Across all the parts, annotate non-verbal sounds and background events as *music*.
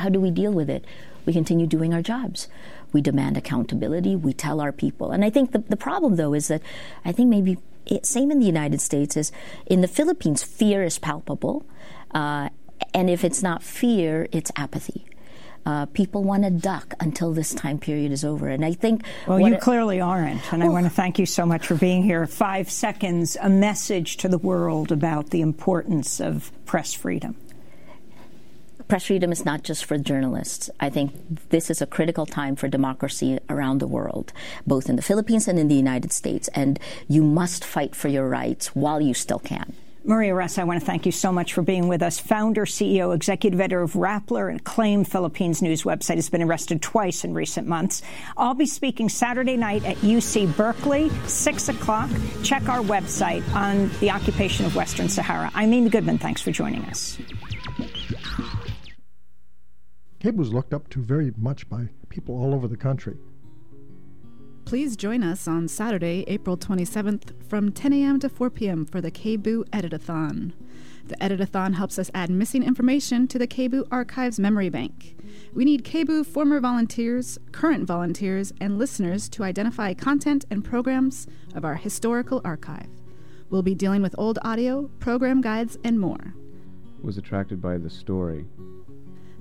How do we deal with it? We continue doing our jobs. We demand accountability. We tell our people. And I think the, the problem, though, is that I think maybe it, same in the United States is in the Philippines, fear is palpable. Uh, and if it's not fear, it's apathy. Uh, people want to duck until this time period is over. And I think. Well, you it, clearly aren't. And well, I want to thank you so much for being here. Five seconds, a message to the world about the importance of press freedom press freedom is not just for journalists. I think this is a critical time for democracy around the world, both in the Philippines and in the United States. And you must fight for your rights while you still can. Maria Ressa, I want to thank you so much for being with us. Founder, CEO, executive editor of Rappler, and acclaimed Philippines news website, has been arrested twice in recent months. I'll be speaking Saturday night at UC Berkeley, 6 o'clock. Check our website on the occupation of Western Sahara. I'm Amy Goodman. Thanks for joining us. Cabe was looked up to very much by people all over the country. Please join us on Saturday, April 27th from 10 a.m. to 4 p.m. for the KBOO Editathon. The Editathon helps us add missing information to the KBOO Archives Memory Bank. We need KBOO former volunteers, current volunteers, and listeners to identify content and programs of our historical archive. We'll be dealing with old audio, program guides, and more. Was attracted by the story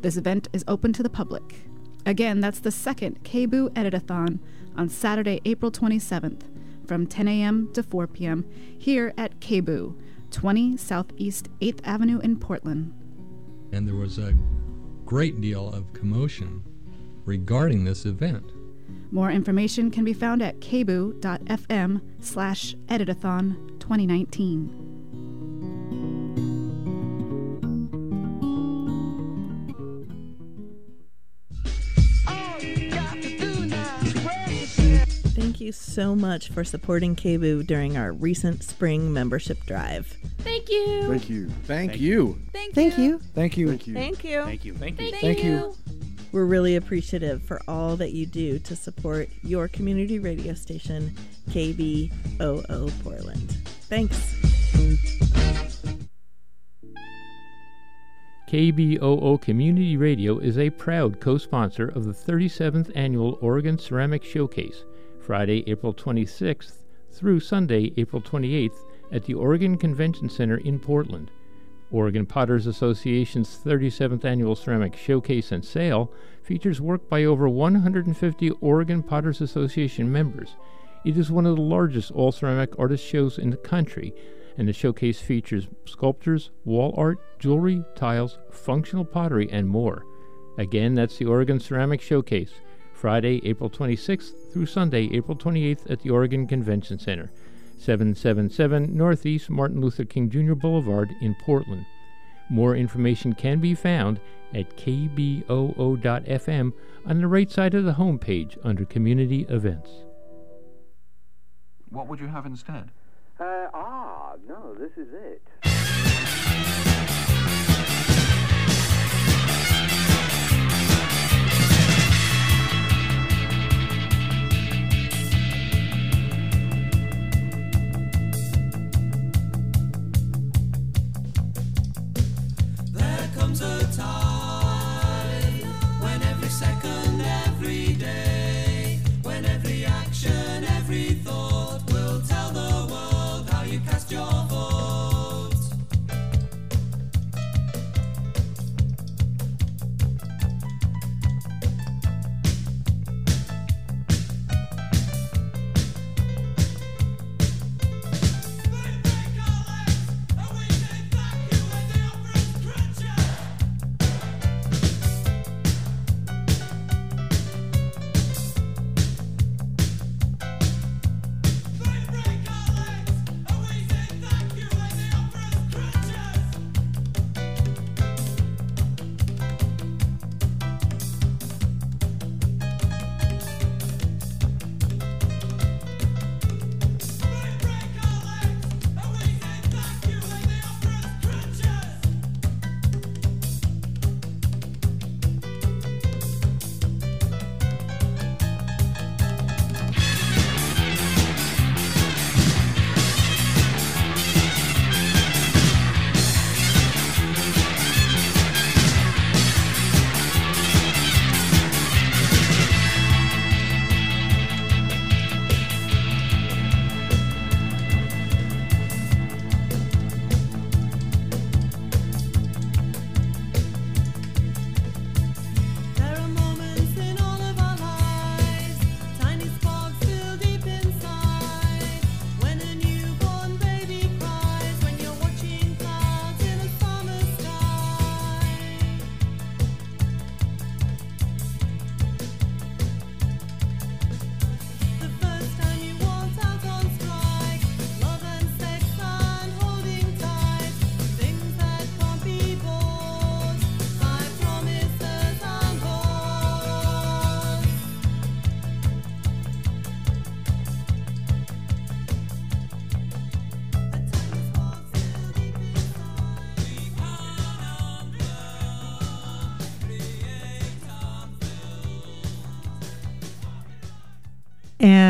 this event is open to the public. Again, that's the second KBOO Editathon on Saturday, April 27th from 10 a.m. to 4 p.m. here at KBOO, 20 Southeast 8th Avenue in Portland. And there was a great deal of commotion regarding this event. More information can be found at kboo.fm slash editathon 2019. You so much for supporting KBOO during our recent spring membership drive. Thank you. Thank you. Thank, Thank you. Thank, Thank you. you. Thank you. Thank you. Thank you. Thank you. Thank you. Thank you. We're really appreciative for all that you do to support your community radio station, KBOO Portland. Thanks. KBOO Community Radio is a proud co sponsor of the 37th Annual Oregon Ceramic Showcase Friday, April 26th through Sunday, April 28th at the Oregon Convention Center in Portland. Oregon Potters Association's 37th Annual Ceramic Showcase and Sale features work by over 150 Oregon Potters Association members. It is one of the largest all ceramic artist shows in the country, and the showcase features sculptures, wall art, jewelry, tiles, functional pottery, and more. Again, that's the Oregon Ceramic Showcase. Friday, April 26th through Sunday, April 28th at the Oregon Convention Center, 777 Northeast Martin Luther King Jr. Boulevard in Portland. More information can be found at kboo.fm on the right side of the homepage under Community Events. What would you have instead? Uh, ah, no, this is it. Comes a time when every second,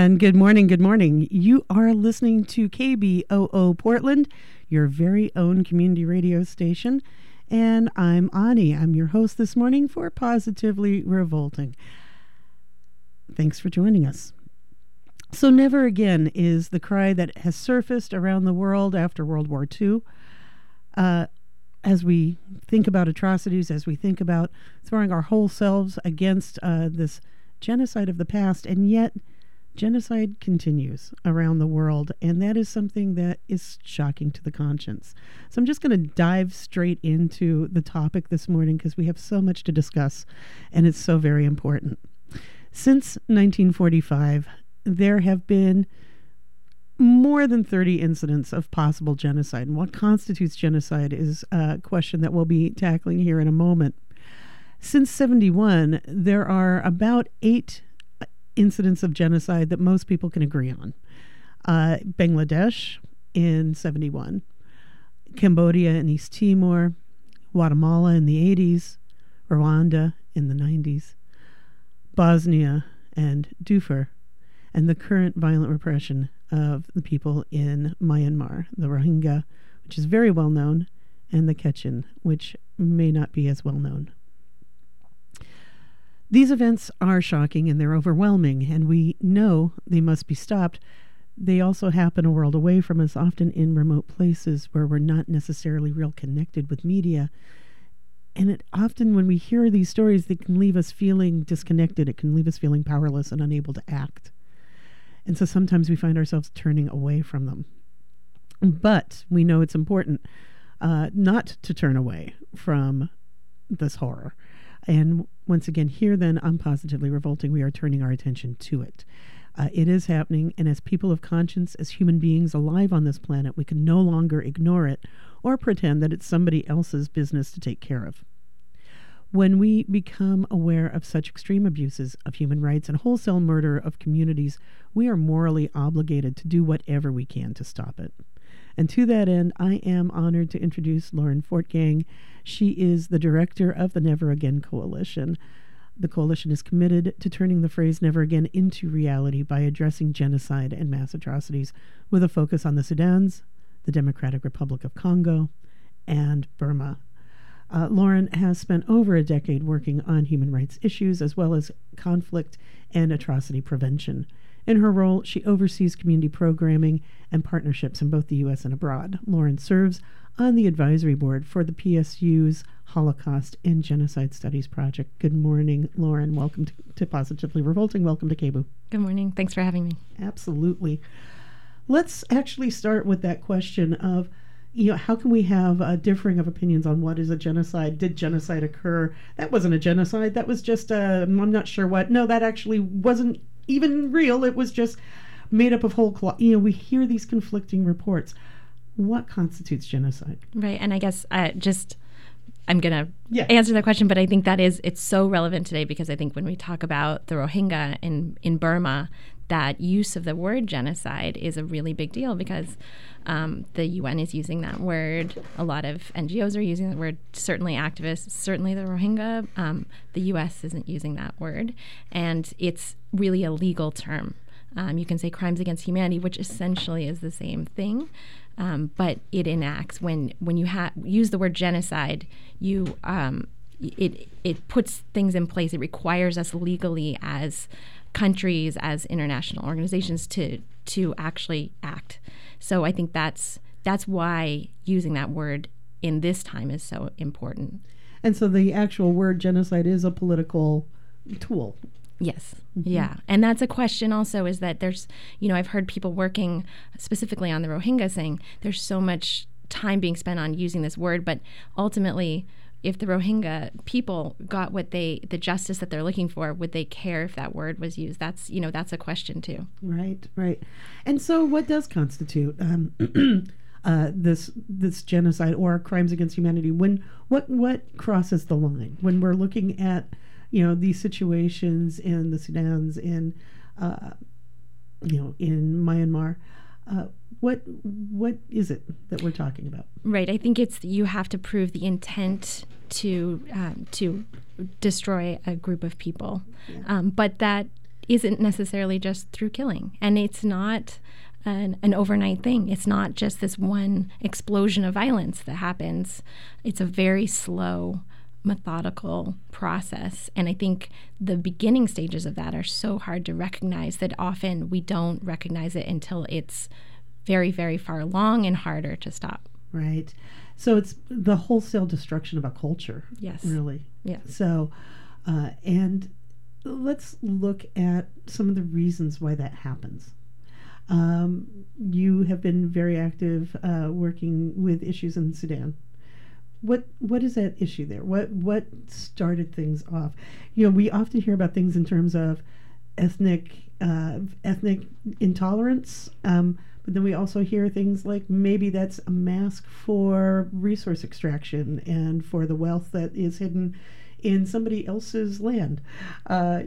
And good morning, good morning. You are listening to KBOO Portland, your very own community radio station. And I'm Ani. I'm your host this morning for Positively Revolting. Thanks for joining us. So, never again is the cry that has surfaced around the world after World War II. Uh, as we think about atrocities, as we think about throwing our whole selves against uh, this genocide of the past, and yet genocide continues around the world, and that is something that is shocking to the conscience. So I'm just going to dive straight into the topic this morning because we have so much to discuss, and it's so very important. Since 1945, there have been more than 30 incidents of possible genocide. And what constitutes genocide is a question that we'll be tackling here in a moment. Since 71, there are about eight incidents of genocide that most people can agree on. Uh, Bangladesh in 71, Cambodia and East Timor, Guatemala in the 80s, Rwanda in the 90s, Bosnia and Darfur, and the current violent repression of the people in Myanmar, the Rohingya, which is very well known, and the Kachin, which may not be as well known. These events are shocking and they're overwhelming, and we know they must be stopped. They also happen a world away from us, often in remote places where we're not necessarily real connected with media. And it often, when we hear these stories, they can leave us feeling disconnected. It can leave us feeling powerless and unable to act. And so sometimes we find ourselves turning away from them. But we know it's important uh, not to turn away from this horror. And once again, here then, I'm positively revolting. We are turning our attention to it. Uh, it is happening, and as people of conscience, as human beings alive on this planet, we can no longer ignore it or pretend that it's somebody else's business to take care of. When we become aware of such extreme abuses of human rights and wholesale murder of communities, we are morally obligated to do whatever we can to stop it. And to that end, I am honored to introduce Lauren Fortgang. She is the director of the Never Again Coalition. The coalition is committed to turning the phrase never again into reality by addressing genocide and mass atrocities with a focus on the Sudans, the Democratic Republic of Congo, and Burma. Uh, Lauren has spent over a decade working on human rights issues as well as conflict and atrocity prevention. In her role, she oversees community programming and partnerships in both the U.S. and abroad. Lauren serves on the advisory board for the PSU's Holocaust and Genocide Studies Project. Good morning, Lauren. Welcome to, to Positively Revolting. Welcome to KBOO. Good morning. Thanks for having me. Absolutely. Let's actually start with that question of you know, how can we have a differing of opinions on what is a genocide? Did genocide occur? That wasn't a genocide. That was just a, I'm not sure what. No, that actually wasn't even real. It was just made up of whole cloth. You know, we hear these conflicting reports. What constitutes genocide? Right. And I guess uh, just I'm going to Yeah. answer that question, but I think that is it's so relevant today because I think when we talk about the Rohingya in in Burma, that use of the word genocide is a really big deal because um, the UN is using that word. A lot of NGOs are using that word. Certainly, activists. Certainly, the Rohingya. Um, the U.S. isn't using that word, and it's really a legal term. Um, you can say crimes against humanity, which essentially is the same thing, um, but it enacts when when you ha- use the word genocide, you um, it it puts things in place. It requires us legally as countries, as international organizations, to to actually act. So I think that's that's why using that word in this time is so important. And so the actual word genocide is a political tool. Yes. Mhm. Yeah. And that's a question also is that there's, you know, I've heard people working specifically on the Rohingya saying there's so much time being spent on using this word, but ultimately, if the Rohingya people got what they, the justice that they're looking for, would they care if that word was used? That's, you know, that's a question too. Right, right. And so, what does constitute um, *clears throat* uh, this this genocide or crimes against humanity? When what what crosses the line when we're looking at you know these situations in the Sudan's in uh, you know in Myanmar? Uh, what what is it that we're talking about? Right. I think it's you have to prove the intent to um, to destroy a group of people, um, but that isn't necessarily just through killing. And it's not an, an overnight thing. It's not just this one explosion of violence that happens. It's a very slow, methodical process. And I think the beginning stages of that are so hard to recognize that often we don't recognize it until it's very, very far along and harder to stop. Right. So it's the wholesale destruction of a culture. Yes. Really. Yeah. So, uh, and let's look at some of the reasons why that happens. Um, you have been very active uh, working with issues in Sudan. What what is that issue there? What what started things off? You know, we often hear about things in terms of ethnic uh, ethnic intolerance, um, but then we also hear things like maybe that's a mask for resource extraction and for the wealth that is hidden in somebody else's land. Uh,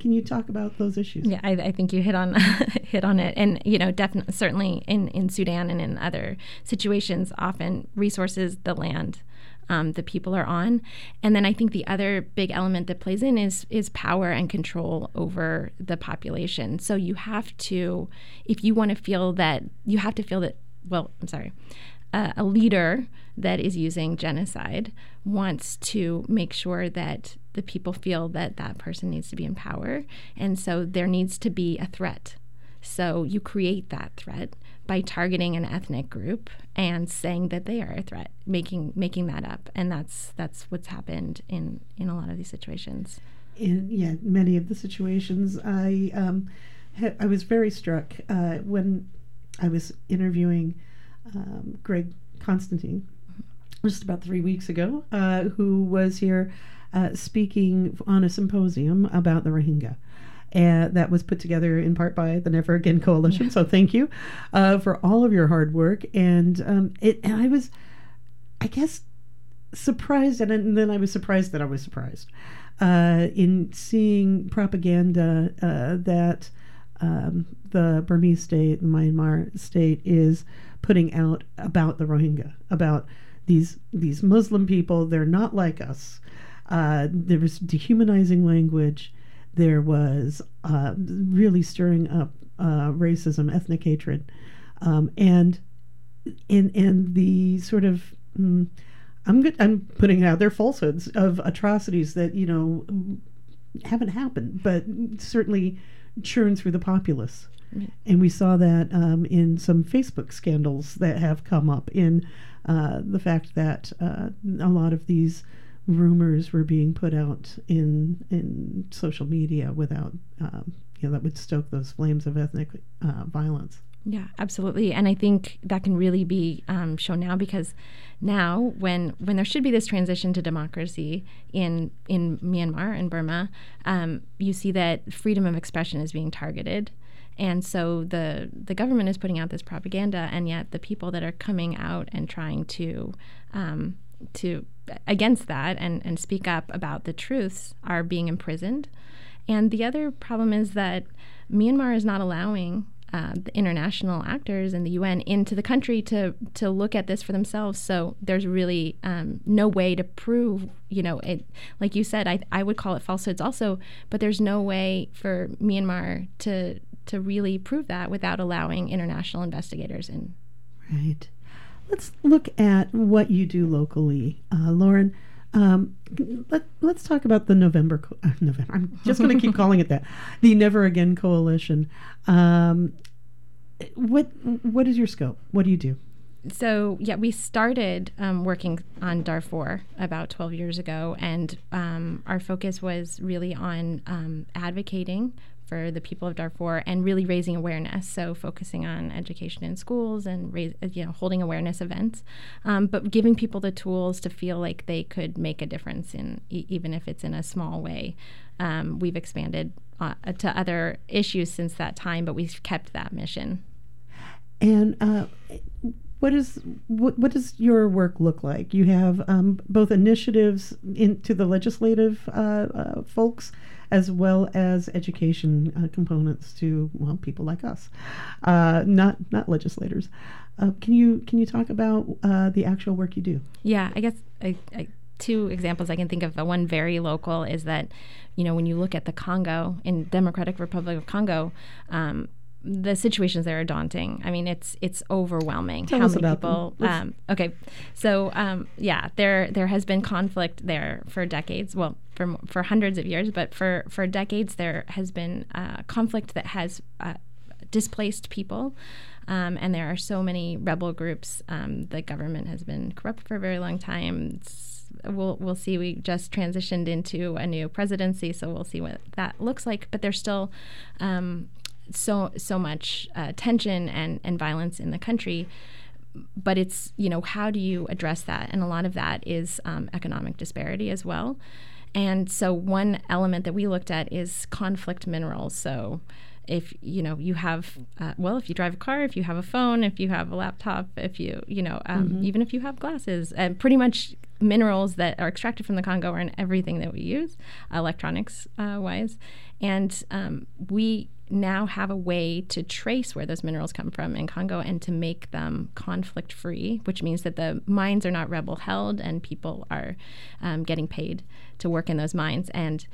can you talk about those issues? Yeah, I, I think you hit on *laughs* hit on it, and you know, definitely, certainly in in Sudan and in other situations, often resources, the land. Um, the people are on, and then I think the other big element that plays in is is power and control over the population. So you have to, if you want to feel that, you have to feel that. Well, I'm sorry, uh, a leader that is using genocide wants to make sure that the people feel that that person needs to be in power. And so there needs to be a threat. So you create that threat by targeting an ethnic group and saying that they are a threat, making making that up. And that's that's what's happened in in a lot of these situations. In yeah, many of the situations, I um, ha- I was very struck uh, when I was interviewing um, Greg Constantine just about three weeks ago, uh, who was here uh, speaking on a symposium about the Rohingya. That was put together in part by the Never Again Coalition. So thank you uh, for all of your hard work. And um, it, and I was, I guess, surprised, and, and then I was surprised that I was surprised uh, in seeing propaganda uh, that um, the Burmese state, the Myanmar state, is putting out about the Rohingya, about these these Muslim people. They're not like us. Uh, there was dehumanizing language. There was uh, really stirring up uh, racism, ethnic hatred, um, and in and the sort of mm, I'm good, I'm putting it out there falsehoods of atrocities that you know haven't happened, but certainly churn through the populace. And we saw that um, in some Facebook scandals that have come up in uh, the fact that uh, a lot of these rumors were being put out in in social media without um, you know that would stoke those flames of ethnic uh, violence. Yeah, absolutely, and I think that can really be um, shown now because now, when when there should be this transition to democracy in in Myanmar and Burma, um, you see that freedom of expression is being targeted, and so the the government is putting out this propaganda, and yet the people that are coming out and trying to um, to against that and and speak up about the truths are being imprisoned, and the other problem is that Myanmar is not allowing uh, the international actors and the UN into the country to to look at this for themselves. So there's really um, no way to prove, you know, it. Like you said, I I would call it falsehoods also, but there's no way for Myanmar to to really prove that without allowing international investigators in. Right. Let's look at what you do locally, uh, Lauren. Um, let, us talk about the November. Uh, November. I'm just going to keep *laughs* calling it that. The Never Again Coalition. Um, what What is your scope? What do you do? So yeah, we started um, working on Darfur about 12 years ago, and um, our focus was really on um, advocating for the people of Darfur and really raising awareness. So focusing on education in schools and raise, you know holding awareness events, um, but giving people the tools to feel like they could make a difference in e- even if it's in a small way. Um, we've expanded uh, to other issues since that time, but we've kept that mission. And uh, what is what, what does your work look like? You have um, both initiatives into the legislative uh, uh, folks as well as education uh, components to well people like us, uh, not not legislators. Uh, can you can you talk about uh, the actual work you do? Yeah, I guess I, I two examples I can think of. One very local is that, you know, when you look at the Congo in Democratic Republic of Congo. Um, the situations there are daunting. I mean, it's it's overwhelming. Tell how us many people? Um, okay, so um, yeah, there there has been conflict there for decades. Well, for for hundreds of years, but for for decades there has been uh, conflict that has uh, displaced people. Um, and there are so many rebel groups. Um, the government has been corrupt for a very long time. It's, we'll we'll see. We just transitioned into a new presidency, so we'll see what that looks like. But there's still um, so so much uh, tension and and violence in the country. But it's you know how do you address that? And a lot of that is um, economic disparity as well. And so one element that we looked at is conflict minerals. So if you know you have uh, well if you drive a car if you have a phone if you have a laptop if you you know um, Mhm. even if you have glasses and pretty much minerals that are extracted from the congo are in everything that we use electronics uh, wise. And um, we now have a way to trace where those minerals come from in Congo and to make them conflict free, which means that the mines are not rebel held and people are um, getting paid to work in those mines. And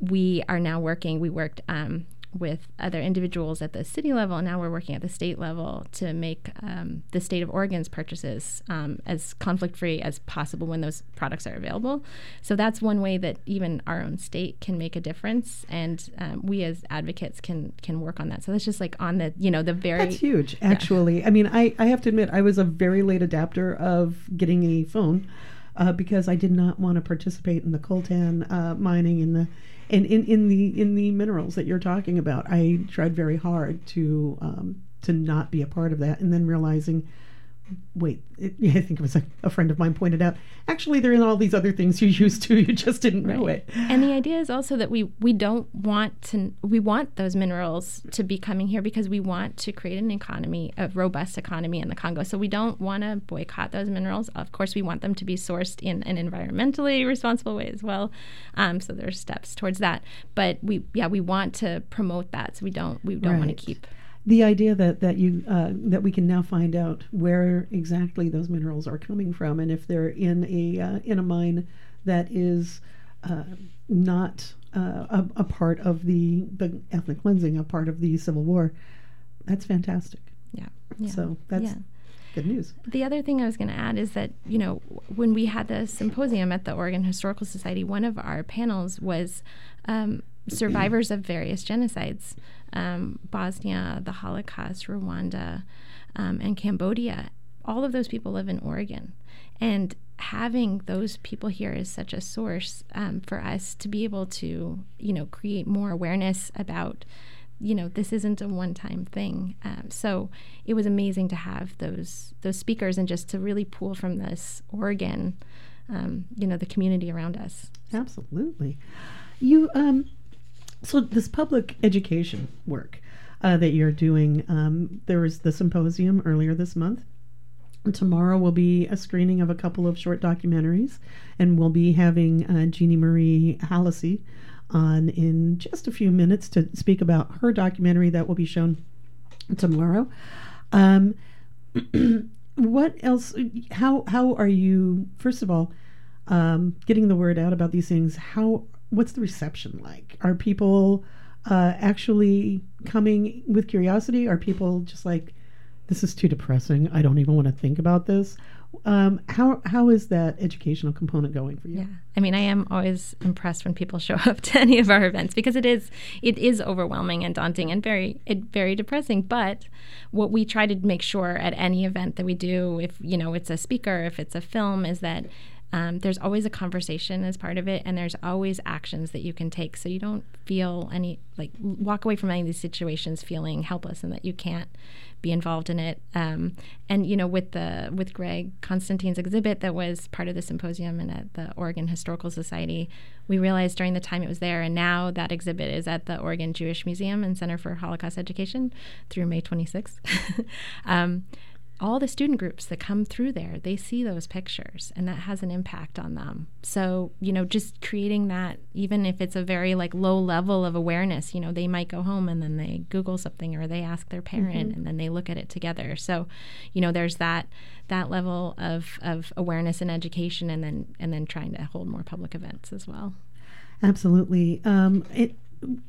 we are now working, we worked um, with other individuals at the city level, and now we're working at the state level to make um, the state of Oregon's purchases um, as conflict free as possible when those products are available. So that's one way that even our own state can make a difference, and um, we as advocates can can work on that. So that's just like on the you know the very That's huge, Yeah. actually. I mean, I, I have to admit, I was a very late adapter of getting a phone uh, because I did not want to participate in the coltan uh, mining in the in, in, in the in the minerals that you're talking about. I tried very hard to um, to not be a part of that, and then realizing. Wait, it, *laughs* I think it was a, a friend of mine pointed out. Actually, they're in all these other things you used to. *laughs* You just didn't know it. And the idea is also that we we don't want to we want those minerals to be coming here because we want to create an economy, a robust economy in the Congo. So we don't want to boycott those minerals. Of course, we want them to be sourced in an environmentally responsible way as well. Um, so there's steps towards that. But we yeah we want to promote that. So we don't we don't want to keep the idea that that you uh, that we can now find out where exactly those minerals are coming from, and if they're in a uh, in a mine that is uh, not uh, a, a part of the the ethnic cleansing, a part of the civil war, that's fantastic. Yeah. yeah. So that's yeah. good news. The other thing I was going to add is that, you know, when we had the symposium at the Oregon Historical Society, one of our panels was um, survivors of various genocides um, Bosnia, the Holocaust, Rwanda, um, and Cambodia. All of those people live in Oregon. And having those people here is such a source um, for us to be able to, you know, create more awareness about you know this isn't a one-time thing um, so it was amazing to have those those speakers and just to really pull from this oregon um, you know the community around us Absolutely. You um, so this public education work uh, that you're doing. Um, there was the symposium earlier this month. Tomorrow will be a screening of a couple of short documentaries, and we'll be having uh, Jeannie Marie Hallacy on in just a few minutes to speak about her documentary that will be shown tomorrow. Um, *clears throat* what else? How how are you? First of all, um, getting the word out about these things. How what's the reception like? Are people uh, actually coming with curiosity? Are people just like, this is too depressing. I don't even want to think about this. Um, how how is that educational component going for you? Yeah. I mean, I am always impressed when people show up *laughs* to any of our events because it is it is overwhelming and daunting and very it, very depressing. But what we try to make sure at any event that we do, if you know it's a speaker, if it's a film, is that um, there's always a conversation as part of it, and there's always actions that you can take, so you don't feel any like walk away from any of these situations feeling helpless and that you can't be involved in it. Um, and you know, with the with Greg Constantine's exhibit that was part of the symposium and at the Oregon Historical Society, we realized during the time it was there, and now that exhibit is at the Oregon Jewish Museum and Center for Holocaust Education through May 26th. *laughs* um, all the student groups that come through there, they see those pictures and that has an impact on them. So, you know, just creating that, even if it's a very like low level of awareness, you know, they might go home and then they Google something or they ask their parent Mhm. and then they look at it together. So, you know, there's that that level of, of awareness and education and then and then trying to hold more public events as well. Absolutely. Um, it,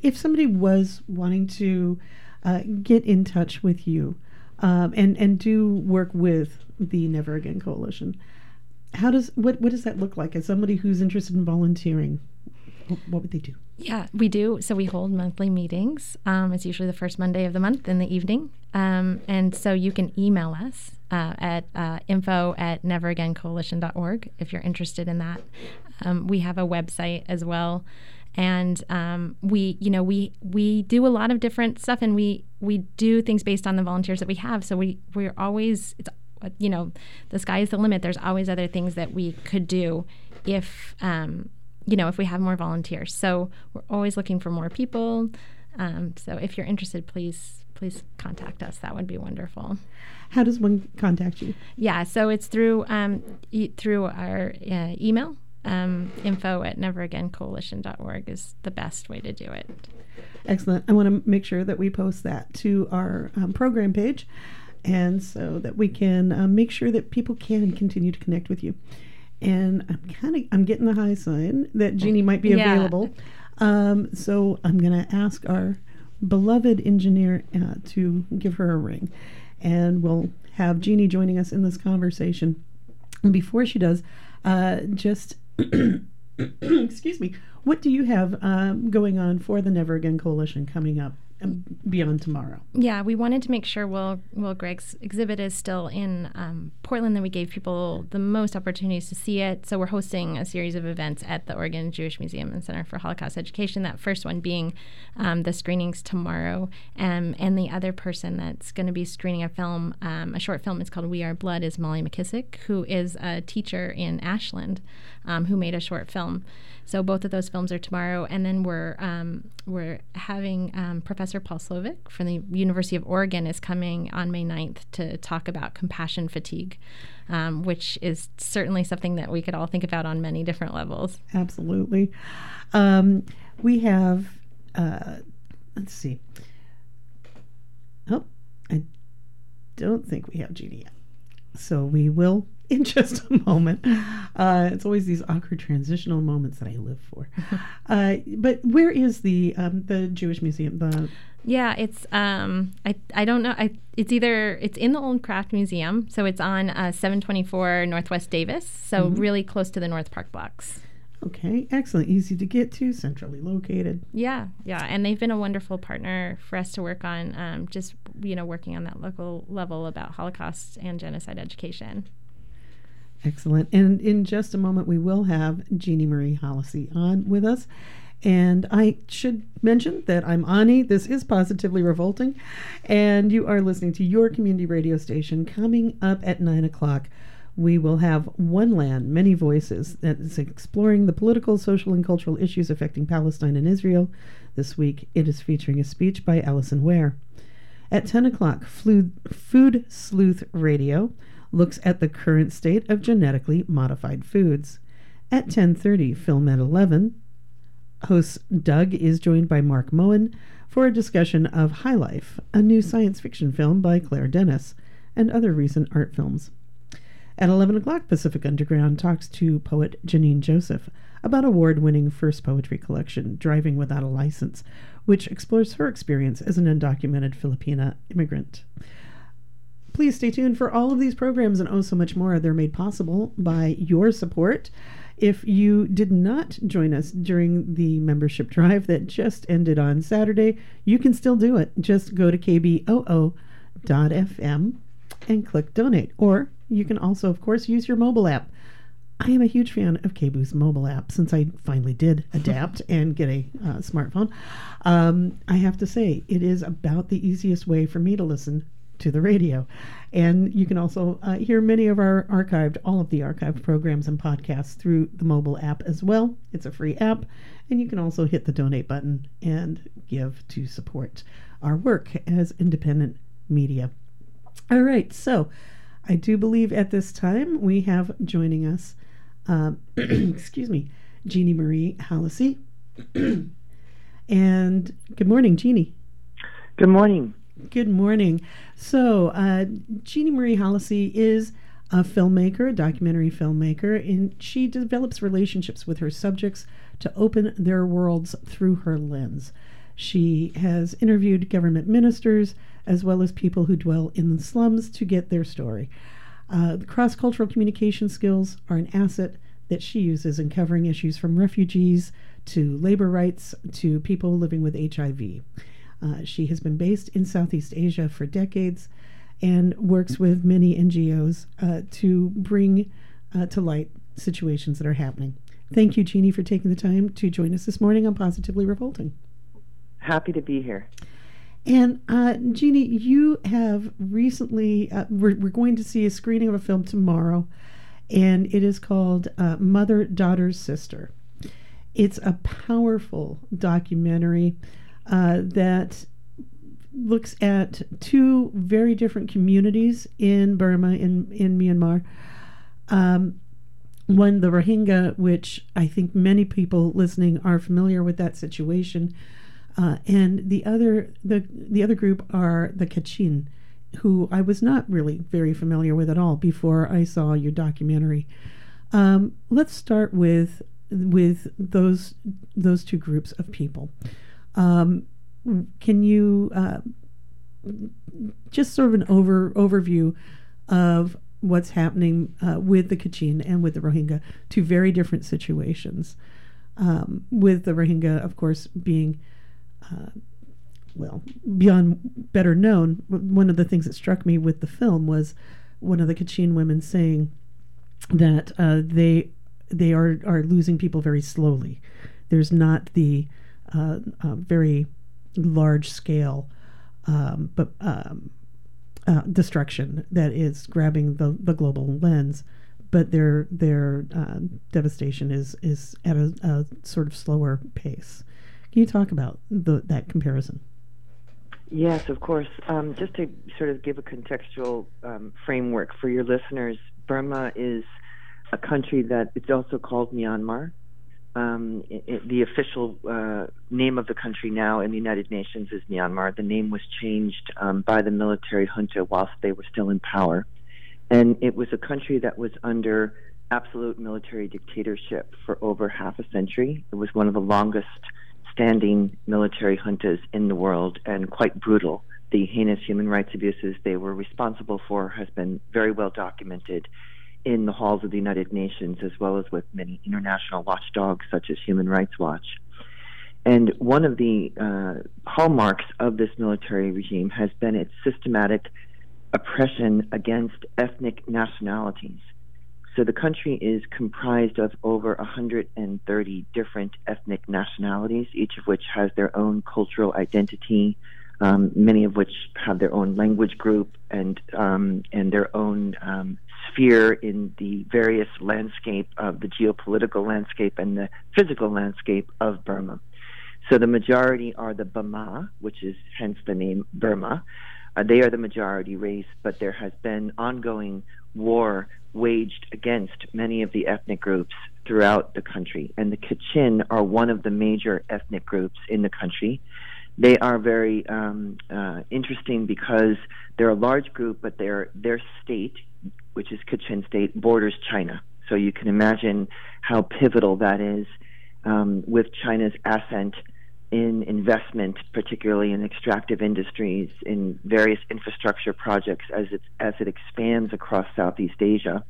if somebody was wanting to uh, get in touch with you um, and and do work with the Never Again Coalition, how does what what does that look like? As somebody who's interested in volunteering, what would they do? Yeah, we do. So we hold monthly meetings. Um, it's usually the first Monday of the month in the evening. Um, and so you can email us uh, at uh, info at neveragaincoalition.org if you're interested in that. Um, we have a website as well. And um, we, you know, we we do a lot of different stuff, and we we do things based on the volunteers that we have. So we we're always, it's, you know, the sky is the limit. There's always other things that we could do if um, you know, if we have more volunteers. So we're always looking for more people. Um, so if you're interested, please please contact us. That would be wonderful. How does one contact you? Yeah, so it's through um, e- through our uh, email. Um, info at neveragaincoalition.org is the best way to do it. Excellent. I want to make sure that we post that to our um, program page, and so that we can um, make sure that people can continue to connect with you. And I'm kind of I'm getting the high sign that Jeannie might be Yeah. available. Um, so I'm going to ask our beloved engineer uh, to give her a ring, and we'll have Jeannie joining us in this conversation. And before she does, uh, just *coughs* excuse me, what do you have um, going on for the Never Again Coalition coming up beyond tomorrow? Yeah, we wanted to make sure Will Will Greg's exhibit is still in um, Portland. That we gave people the most opportunities to see it. So we're hosting a series of events at the Oregon Jewish Museum and Center for Holocaust Education. That first one being um, the screenings tomorrow, um, and the other person that's going to be screening a film, um, a short film. It's called We Are Blood. Is Molly McKissick, who is a teacher in Ashland, um, who made a short film. So both of those films are tomorrow, and then we're um, we're having um, Professor Paul Slovic from the University of Oregon is coming on May 9th to talk about compassion fatigue, um, which is certainly something that we could all think about on many different levels. Absolutely. Um, we have, uh, let's see. Oh, I don't think we have Jeannie yet. So we will *laughs* in just a moment. Uh, it's always these awkward transitional moments that I live for. *laughs* Uh, but where is the um, the Jewish Museum? The Yeah, it's um, I I don't know. I it's either it's in the Old Craft Museum, so it's on uh, 724 Northwest Davis, so Mhm. really close to the North Park blocks. okay, excellent, easy to get to, centrally located. Yeah, yeah, and they've been a wonderful partner for us to work on, um, just you know, working on that local level about Holocaust and genocide education. Excellent. And in just a moment, we will have Jeannie Marie Hallacy on with us. And I should mention that I'm Ani. This is Positively Revolting. And you are listening to your community radio station coming up at 9 o'clock. We will have One Land, Many Voices, that is exploring the political, social, and cultural issues affecting Palestine and Israel. This week, it is featuring a speech by Alison Weir. At 10 o'clock, Food Sleuth Radio looks at the current state of genetically modified foods. At 10:30, Film at 11, host Doug is joined by Mark Moen for a discussion of High Life, a new science fiction film by Claire Denis, and other recent art films. At 11 o'clock, Pacific Underground talks to poet Janine Joseph about award winning first poetry collection, Driving Without a License, which explores her experience as an undocumented Filipina immigrant. Please stay tuned for all of these programs and oh so much more. They're made possible by your support. If you did not join us during the membership drive that just ended on Saturday, you can still do it. Just go to kboo.fm and click donate. Or you can also, of course, use your mobile app. I am a huge fan of KBOO's mobile app since I finally did *laughs* adapt and get a uh, smartphone. Um, I have to say, it is about the easiest way for me to listen to the radio. And you can also uh, hear many of our archived, all of the archived programs and podcasts through the mobile app as well. It's a free app, and you can also hit the donate button and give to support our work as independent media. All right, so I do believe at this time we have joining us, uh, *clears throat* excuse me, Jeannie Marie Hallacy. *clears throat* and good morning, Jeannie. Good morning. Good morning. So, uh, Jeannie Marie Hallacy is a filmmaker, a documentary filmmaker, and she develops relationships with her subjects to open their worlds through her lens. She has interviewed government ministers as well as people who dwell in the slums to get their story. Uh, cross cultural communication skills are an asset that she uses in covering issues from refugees to labor rights to people living with HIV. Uh, she has been based in Southeast Asia for decades and works with many NGOs uh, to bring uh, to light situations that are happening. Thank you, Jeannie, for taking the time to join us this morning on Positively Revolting. Happy to be here. And uh, Jeannie, you have recently, uh, we're, we're going to see a screening of a film tomorrow, and it is called uh, Mother, Daughter, Sister. It's a powerful documentary uh, that looks at two very different communities in Burma, in, in Myanmar. Um, one, the Rohingya, which I think many people listening are familiar with that situation. Uh, and the other the the other group are the Kachin, who I was not really very familiar with at all before I saw your documentary. Um, let's start with with those those two groups of people. Um, can you uh, just sort of an over overview of what's happening uh, with the Kachin and with the Rohingya, two very different situations. Um, with the Rohingya, of course, being uh, well beyond better known. One of the things that struck me with the film was one of the Kachin women saying that uh, they they are are losing people very slowly. There's not the uh, very large scale, um, but um, uh, destruction that is grabbing the, the global lens, but their their uh, devastation is is at a, a, sort of slower pace. Can you talk about the, that comparison? Yes, of course. Um, just to sort of give a contextual um, framework for your listeners, Burma is a country that it's also called Myanmar. Um, it, the official uh, name of the country now in the United Nations is Myanmar. The name was changed um, by the military junta whilst they were still in power. And it was a country that was under absolute military dictatorship for over half a century. It was one of the longest standing military juntas in the world and quite brutal. The heinous human rights abuses they were responsible for has been very well documented in the halls of the United Nations, as well as with many international watchdogs such as Human Rights Watch. And one of the uh, hallmarks of this military regime has been its systematic oppression against ethnic nationalities. So the country is comprised of over 130 different ethnic nationalities, each of which has their own cultural identity, um, many of which have their own language group and um, and their own um, sphere in the various landscape of the geopolitical landscape and the physical landscape of Burma. So the majority are the Bama, which is hence the name Burma. Uh, they are the majority race, but there has been ongoing war waged against many of the ethnic groups throughout the country. And the Kachin are one of the major ethnic groups in the country. They are very um, uh, interesting because they're a large group, but their their state which is Kachin State, borders China. So you can imagine how pivotal that is um, with China's ascent in investment, particularly in extractive industries, in various infrastructure projects as it as it expands across Southeast Asia.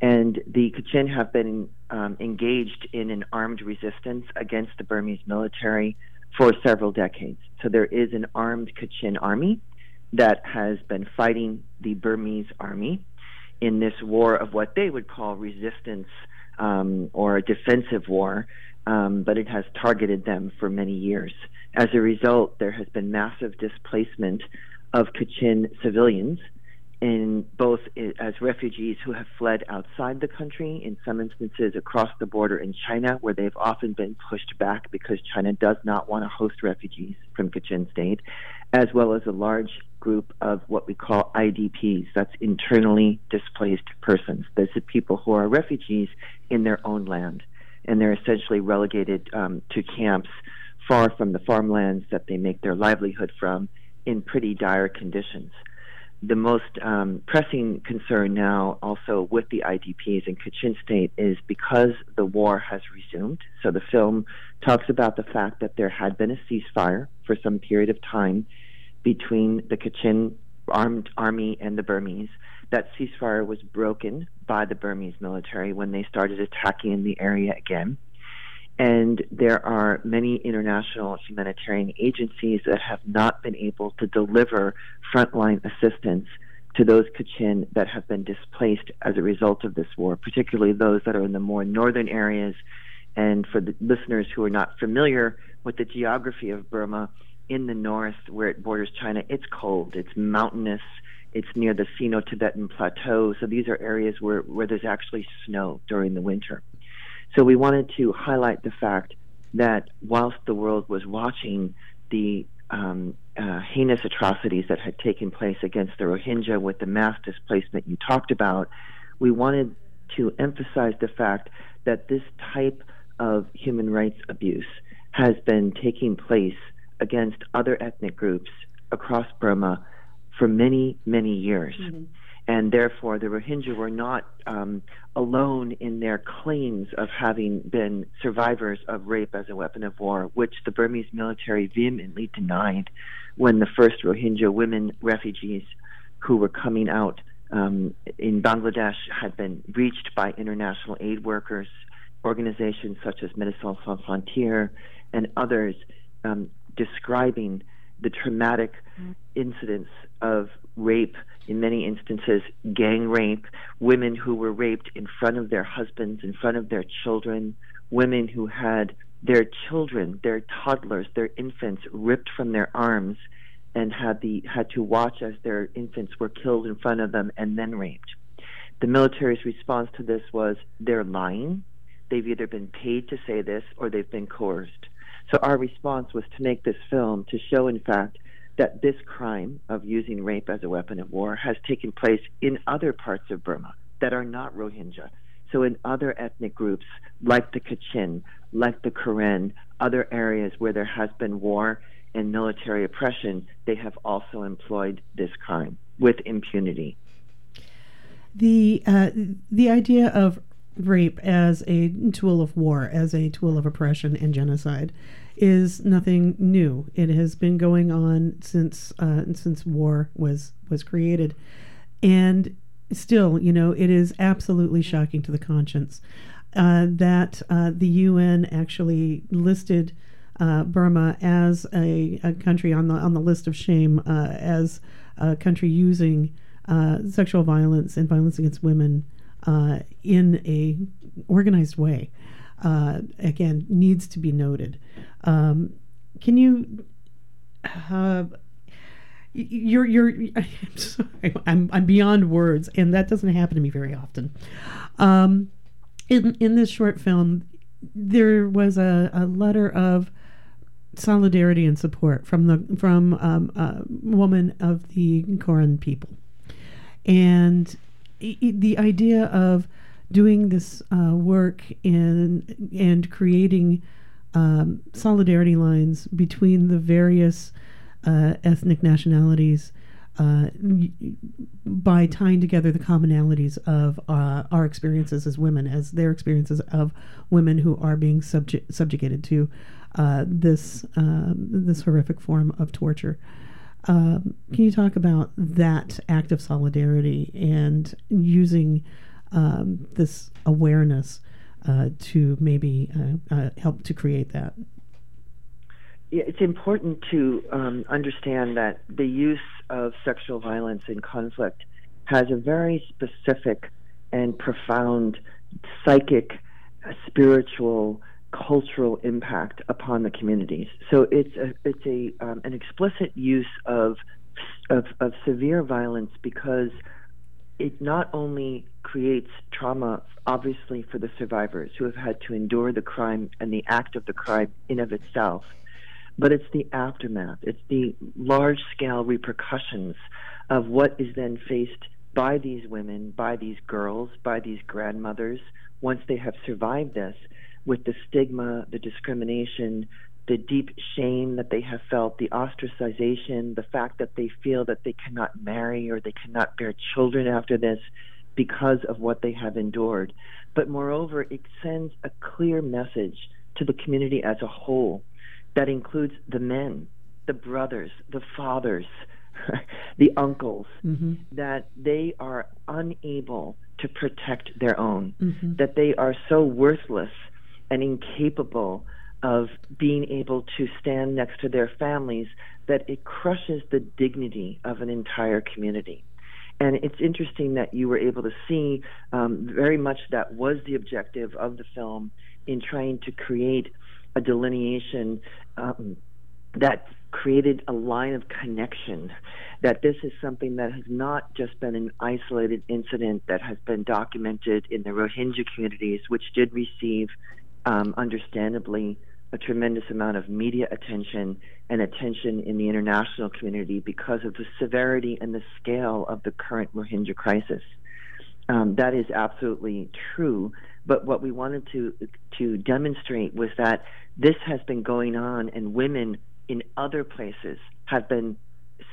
And the Kachin have been um, engaged in an armed resistance against the Burmese military for several decades. So there is an armed Kachin army that has been fighting the Burmese army in this war of what they would call resistance um, or a defensive war, um, but it has targeted them for many years. As a result, there has been massive displacement of Kachin civilians in both as refugees who have fled outside the country, in some instances across the border in China, where they've often been pushed back because China does not want to host refugees from Kachin State, as well as a large group of what we call IDPs, that's internally displaced persons. Those are people who are refugees in their own land, and they're essentially relegated um, to camps far from the farmlands that they make their livelihood from in pretty dire conditions. The most um, pressing concern now, also with the IDPs in Kachin State, is because the war has resumed. So the film talks about the fact that there had been a ceasefire for some period of time between the Kachin armed army and the Burmese. That ceasefire was broken by the Burmese military when they started attacking the area again. And there are many international humanitarian agencies that have not been able to deliver frontline assistance to those Kachin that have been displaced as a result of this war, particularly those that are in the more northern areas. And for the listeners who are not familiar with the geography of Burma, in the north where it borders China, it's cold, it's mountainous, it's near the Sino Tibetan Plateau. So these are areas where, where there's actually snow during the winter. So we wanted to highlight the fact that whilst the world was watching the um, uh, heinous atrocities that had taken place against the Rohingya with the mass displacement you talked about, we wanted to emphasize the fact that this type of human rights abuse has been taking place against other ethnic groups across Burma for many, many years. Mm-hmm. And therefore, the Rohingya were not um, alone in their claims of having been survivors of rape as a weapon of war, which the Burmese military vehemently denied when the first Rohingya women refugees who were coming out um, in Bangladesh had been reached by international aid workers, organizations such as Médecins Sans Frontières, and others um, describing the traumatic mm. incidents of rape, in many instances, gang rape, women who were raped in front of their husbands, in front of their children, women who had their children, their toddlers, their infants ripped from their arms and had the had to watch as their infants were killed in front of them and then raped. The military's response to this was they're lying. They've either been paid to say this or they've been coerced. So our response was to make this film to show, in fact, that this crime of using rape as a weapon of war has taken place in other parts of Burma that are not Rohingya. So in other ethnic groups like the Kachin, like the Karen, other areas where there has been war and military oppression, they have also employed this crime with impunity. The uh, the idea of rape as a tool of war, as a tool of oppression and genocide, is nothing new. It has been going on since uh, since war was was created, and still, you know, it is absolutely shocking to the conscience uh, that uh, the UN actually listed uh, Burma as a, a, country on the on the list of shame uh, as a country using uh, sexual violence and violence against women uh, in a organized way. Uh, again, needs to be noted. Um, can you? You're you're. *laughs* I'm sorry. I'm I'm beyond words, and that doesn't happen to me very often. Um, in in this short film, there was a, a letter of solidarity and support from the from um, a woman of the Karen people, and the idea of doing this uh, work and and creating um, solidarity lines between the various uh, ethnic nationalities uh, by tying together the commonalities of uh, our experiences as women, as their experiences of women who are being subjugated to uh, this um, this horrific form of torture. Um, can you talk about that act of solidarity and using um, this awareness uh, to maybe uh, uh, help to create that? Yeah, it's important to um, understand that the use of sexual violence in conflict has a very specific and profound psychic, spiritual, cultural impact upon the communities. So it's a, it's a um, an explicit use of, of of severe violence because it not only creates trauma, obviously, for the survivors who have had to endure the crime and the act of the crime in of itself, but it's the aftermath. It's the large scale repercussions of what is then faced by these women, by these girls, by these grandmothers once they have survived this with the stigma, the discrimination, the deep shame that they have felt, the ostracization, the fact that they feel that they cannot marry or they cannot bear children after this because of what they have endured. But moreover, it sends a clear message to the community as a whole that includes the men, the brothers, the fathers, *laughs* the uncles, Mm-hmm. that they are unable to protect their own, Mhm. that they are so worthless and incapable of being able to stand next to their families that it crushes the dignity of an entire community. And it's interesting that you were able to see um, very much that was the objective of the film in trying to create a delineation um, that created a line of connection. That this is something that has not just been an isolated incident that has been documented in the Rohingya communities, which did receive, um, understandably, a tremendous amount of media attention and attention in the international community because of the severity and the scale of the current Rohingya crisis. Um, that is absolutely true. But what we wanted to to demonstrate was that this has been going on, and women in other places have been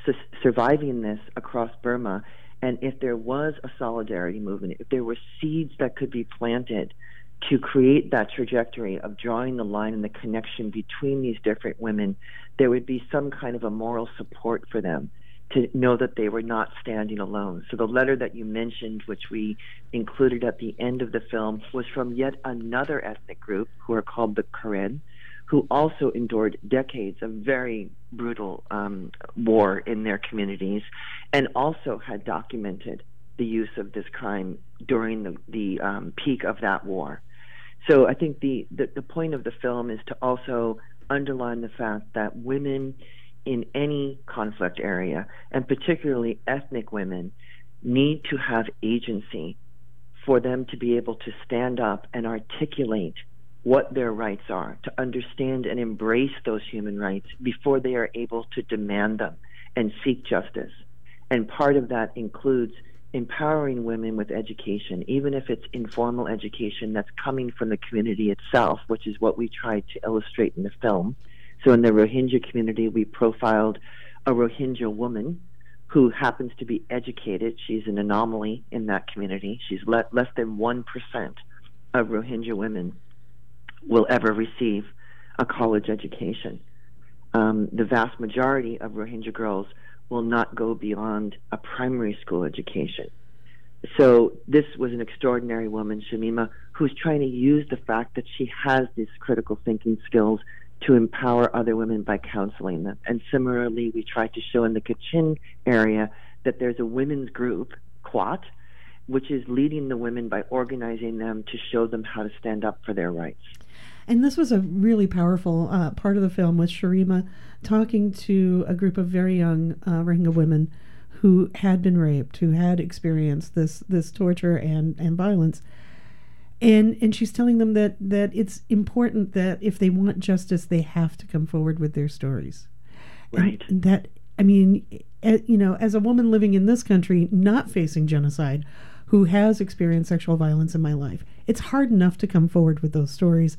su- surviving this across Burma. And if there was a solidarity movement, if there were seeds that could be planted to create that trajectory of drawing the line and the connection between these different women, there would be some kind of a moral support for them to know that they were not standing alone. So the letter that you mentioned, which we included at the end of the film, was from yet another ethnic group who are called the Karen, who also endured decades of very brutal um, war in their communities, and also had documented the use of this crime during the, the um, peak of that war. So I think the, the, the point of the film is to also underline the fact that women in any conflict area, and particularly ethnic women, need to have agency for them to be able to stand up and articulate what their rights are, to understand and embrace those human rights before they are able to demand them and seek justice. And part of that includes empowering women with education, even if it's informal education that's coming from the community itself, which is what we tried to illustrate in the film. So in the Rohingya community, we profiled a Rohingya woman who happens to be educated. She's an anomaly in that community. She's le- less than 1% of Rohingya women will ever receive a college education. Um, the vast majority of Rohingya girls will not go beyond a primary school education. So this was an extraordinary woman, Shamima, who's trying to use the fact that she has these critical thinking skills to empower other women by counseling them. And similarly, we tried to show in the Kachin area that there's a women's group, KWAT, which is leading the women by organizing them to show them how to stand up for their rights. And this was a really powerful uh, part of the film with Sharima talking to a group of very young uh, Rohingya women who had been raped, who had experienced this this torture and, and violence. And and she's telling them that that it's important that if they want justice, they have to come forward with their stories. Right. And that I mean, you know, as a woman living in this country, not facing genocide, who has experienced sexual violence in my life, it's hard enough to come forward with those stories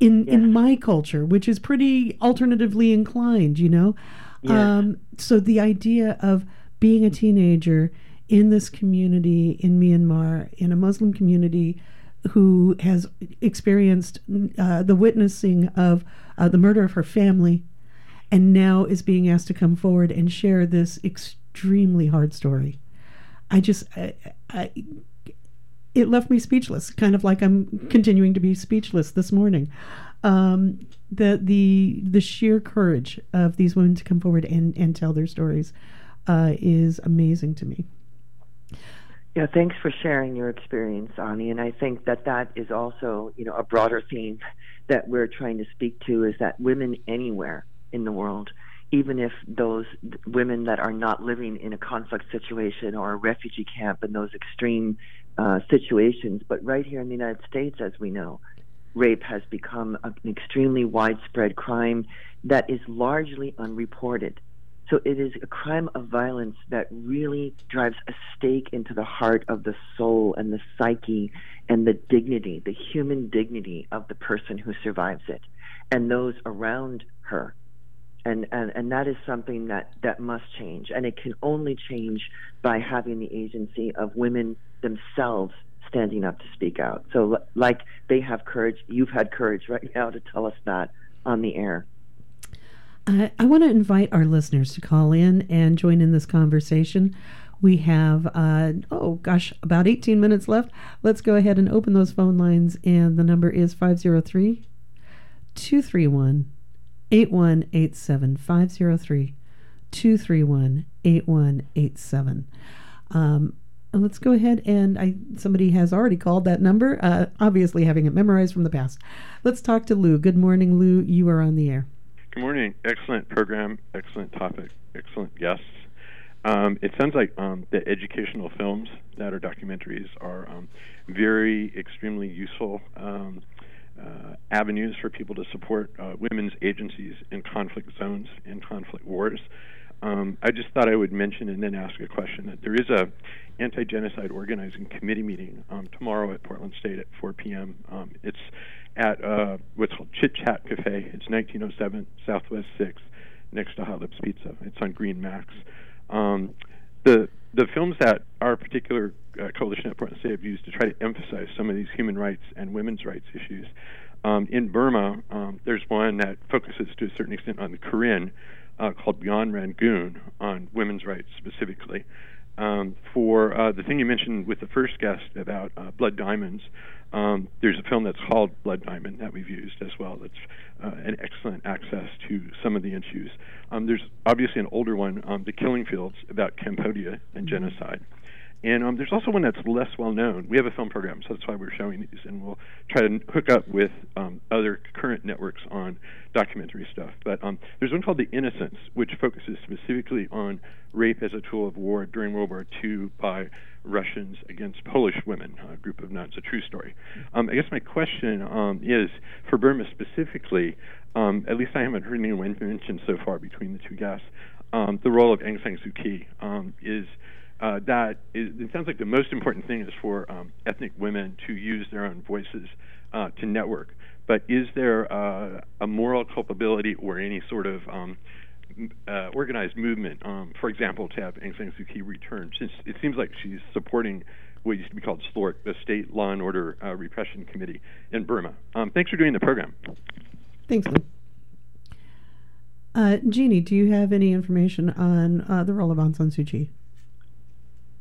in in my culture, which is pretty alternatively inclined, you know. Um, so the idea of being a teenager in this community in Myanmar, in a Muslim community who has experienced uh, the witnessing of uh, the murder of her family, and now is being asked to come forward and share this extremely hard story. I just, I, I, it left me speechless, kind of like I'm continuing to be speechless this morning. Um, the the the sheer courage of these women to come forward and, and tell their stories uh, is amazing to me. Yeah, thanks for sharing your experience, Ani. And I think that that is also, you know, a broader theme that we're trying to speak to is that women anywhere in the world, even if those women that are not living in a conflict situation or a refugee camp in those extreme uh, situations, but right here in the United States, as we know, rape has become an extremely widespread crime that is largely unreported. So it is a crime of violence that really drives a stake into the heart of the soul and the psyche and the dignity, the human dignity of the person who survives it and those around her. And, and, and that is something that, that must change. And it can only change by having the agency of women themselves standing up to speak out. So, like they have courage, you've had courage right *laughs* now to tell us that on the air. Uh, I want to invite our listeners to call in and join in this conversation. We have, uh, oh gosh, about 18 minutes left. Let's go ahead and open those phone lines. And the number is 503 231 8187. 503 231 8187. Let's go ahead and I somebody has already called that number, uh, obviously having it memorized from the past. Let's talk to Lou. Good morning, Lou. You are on the air. Good morning. Excellent program, excellent topic, excellent guests. Um, it sounds like um, the educational films that are documentaries are um, very, extremely useful um, uh, avenues for people to support uh, women's agencies in conflict zones and conflict wars. Um, I just thought I would mention and then ask a question that there is a anti-genocide organizing committee meeting um, tomorrow at Portland State at 4 p.m. Um, it's at uh, what's called Chit Chat Cafe. It's 1907 Southwest 6, next to Hot Lips Pizza. It's on Green Max. Um, the the films that our particular uh, coalition at Portland State have used to try to emphasize some of these human rights and women's rights issues. Um, in Burma, um, there's one that focuses to a certain extent on the Karen, uh, called Beyond Rangoon, on women's rights specifically. Um, for uh, the thing you mentioned with the first guest about uh, blood diamonds, um, there's a film that's called Blood Diamond that we've used as well. That's uh, an excellent access to some of the issues. Um, there's obviously an older one, um, The Killing Fields, about Cambodia and genocide. And um, there's also one that's less well known. We have a film program, so that's why we're showing these, and we'll try to hook up with um, other current networks on documentary stuff. But um, there's one called The Innocents, which focuses specifically on rape as a tool of war during World War II by Russians against Polish women, a group of nuns, a true story. Um, I guess my question um, is for Burma specifically, um, at least I haven't heard anyone mention so far between the two guests, the role of Aung San Suu Kyi is uh, that is, it sounds like the most important thing is for um, ethnic women to use their own voices uh, to network. But is there uh, a moral culpability or any sort of um, uh, organized movement, um, for example, to have Aung San Suu Kyi return? Since it seems like she's supporting what used to be called SLORC, the State Law and Order uh, Repression Committee in Burma. Um, thanks for doing the program. Thanks. Uh, Jeannie, do you have any information on uh, the role of Aung San Suu Kyi?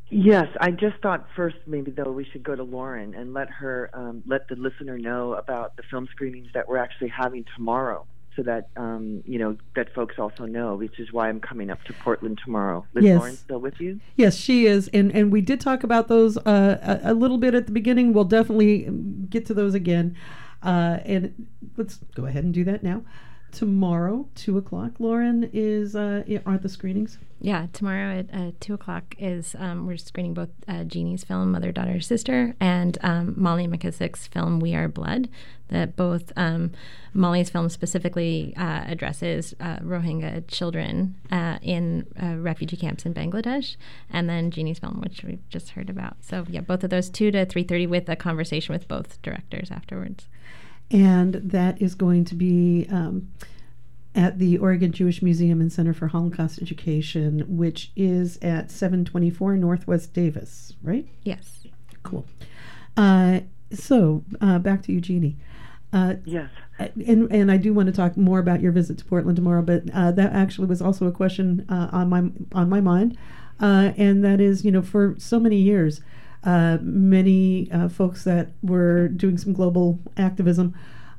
Yes, I just thought first maybe though we should go to Lauren and let her um, let the listener know about the film screenings that we're actually having tomorrow, so that um, you know that folks also know, which is why I'm coming up to Portland tomorrow. Is Yes. Lauren still with you? Yes, she is, and and we did talk about those uh, a, a little bit at the beginning. We'll definitely get to those again, uh, and let's go ahead and do that now. Tomorrow, two o'clock. Lauren is uh, aren't the screenings? Yeah, tomorrow at uh, two o'clock is um, we're screening both uh, Jeannie's film Mother, Daughter, Sister and um, Molly McKissick's film We Are Blood. That both um, Molly's film specifically uh, addresses uh, Rohingya children uh, in uh, refugee camps in Bangladesh, and then Jeannie's film, which we've just heard about. So yeah, both of those two to three thirty with a conversation with both directors afterwards. And that is going to be um, at the Oregon Jewish Museum and Center for Holocaust Education, which is at 724 Northwest Davis, right? Yes. Cool. Uh, so uh, back to you, Jeannie. Uh, yes. And and I do want to talk more about your visit to Portland tomorrow, but uh, that actually was also a question uh, on my on my mind, uh, and that is, you know, for so many years, uh, many uh, folks that were doing some global activism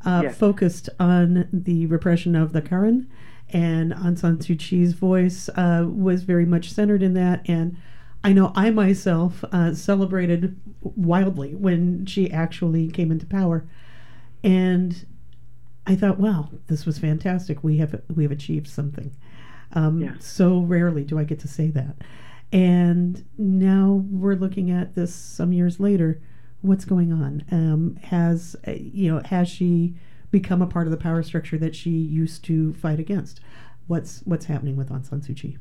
uh, Yes. focused on the repression of the Karen, and Aung San Suu Kyi's voice uh, was very much centered in that. And I know I myself uh, celebrated wildly when she actually came into power, and I thought, wow, this was fantastic. We have we have achieved something. Um, Yeah. So rarely do I get to say that. And now we're looking at this some years later What's going on? Um, has uh, you know has she become a part of the power structure that she used to fight against? What's what's happening with Aung San Suu Kyi?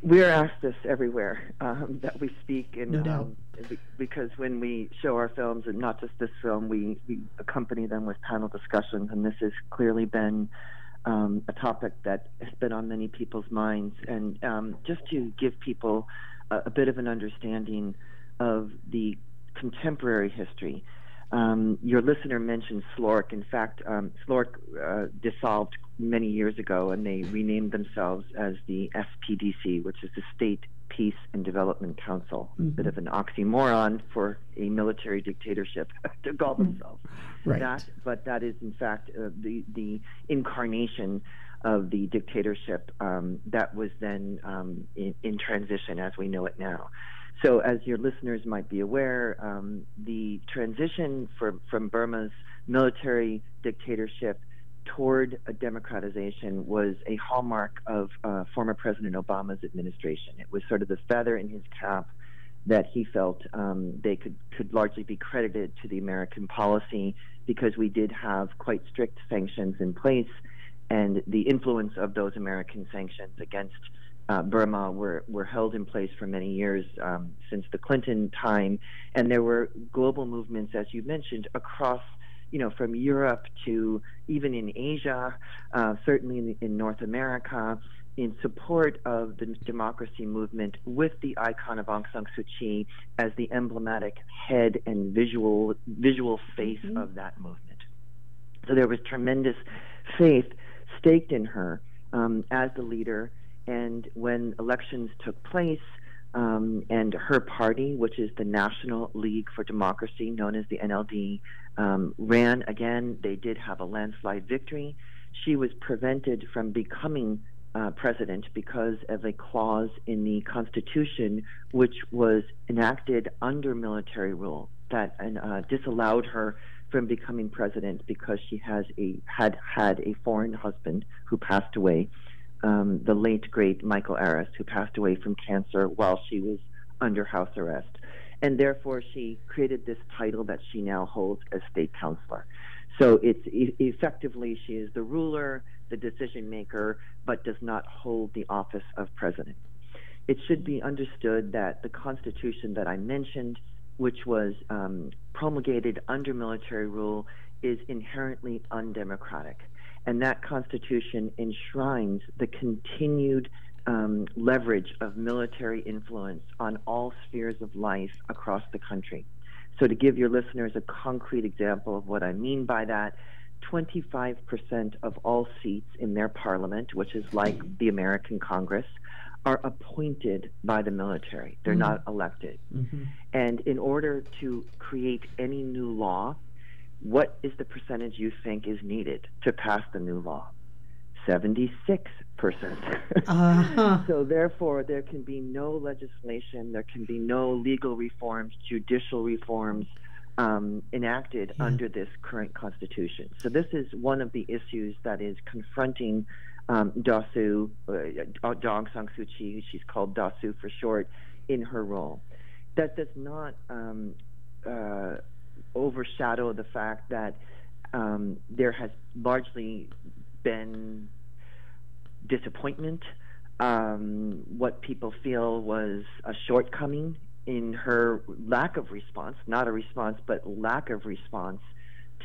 We're asked this everywhere um, that we speak, and No doubt. um, because when we show our films, and not just this film, we, we accompany them with panel discussions, and this has clearly been um, a topic that has been on many people's minds. And um, just to give people a, a bit of an understanding of the contemporary history, um, your listener mentioned SLORC. In fact, um, SLORC uh, dissolved many years ago, and they renamed themselves as the SPDC, which is the State Peace and Development Council. Mhm. Bit of an oxymoron for a military dictatorship *laughs* to call themselves Right. that, but that is in fact uh, the the incarnation of the dictatorship um, that was then um, in, in transition as we know it now. So, as your listeners might be aware, um, the transition from from Burma's military dictatorship toward a democratization was a hallmark of uh, former President Obama's administration. It was sort of the feather in his cap that he felt um, they could, could largely be credited to the American policy because we did have quite strict sanctions in place, and the influence of those American sanctions against uh, Burma were, were held in place for many years um, since the Clinton time, and there were global movements, as you mentioned, across you know, from Europe to even in Asia, uh, certainly in, in North America, in support of the democracy movement with the icon of Aung San Suu Kyi as the emblematic head and visual visual face of that movement. So there was tremendous faith staked in her um, as the leader, and when elections took place, um, and her party, which is the National League for Democracy, known as the NLD, um, ran again. They did have a landslide victory. She was prevented from becoming uh, president because of a clause in the Constitution which was enacted under military rule that uh, disallowed her from becoming president because she has a had had a foreign husband who passed away um, the late great Michael Aris, who passed away from cancer while she was under house arrest. And therefore, she created this title that she now holds as state counselor. So it's e- effectively she is the ruler, the decision maker, but does not hold the office of president. It should be understood that the Constitution that I mentioned, which was um, promulgated under military rule, is inherently undemocratic and that constitution enshrines the continued um, leverage of military influence on all spheres of life across the country. So, to give your listeners a concrete example of what I mean by that, 25% of all seats in their parliament, which is like the American Congress, are appointed by the military. They're Mhm. not elected. Mm-hmm. And in order to create any new law, what is the percentage you think is needed to pass the new law? 76%. Uh-huh. *laughs* So, therefore, there can be no legislation, there can be no legal reforms, judicial reforms um, enacted under this current constitution. So, this is one of the issues that is confronting um, Daw Suu, uh, Daw Aung San Suu Kyi, she's called Daw Suu for short, in her role. That does not um, uh, overshadow the fact that um, there has largely been disappointment, um, what people feel was a shortcoming in her lack of response, not a response, but lack of response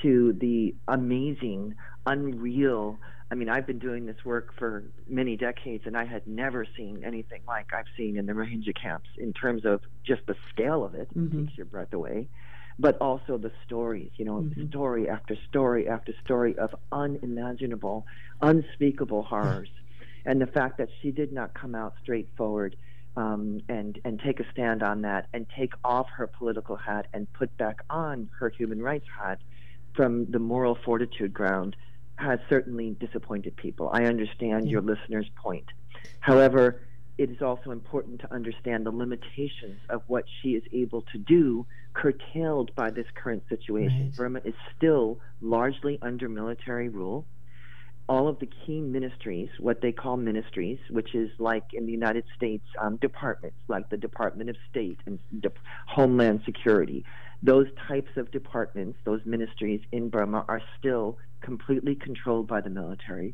to the amazing, unreal. I mean, I've been doing this work for many decades, and I had never seen anything like I've seen in the Rohingya camps in terms of just the scale of it, Mhm. takes your breath away, but also the stories, you know, story after story after story of unimaginable, unspeakable horrors. And the fact that she did not come out straightforward um, and, and take a stand on that and take off her political hat and put back on her human rights hat from the moral fortitude ground has certainly disappointed people. I understand your listener's point. However, it is also important to understand the limitations of what she is able to do, curtailed by this current situation. Burma is still largely under military rule. All of the key ministries, what they call ministries, which is like in the United States, um, departments like the Department of State and De- Homeland Security. Those types of departments, those ministries in Burma, are still completely controlled by the military,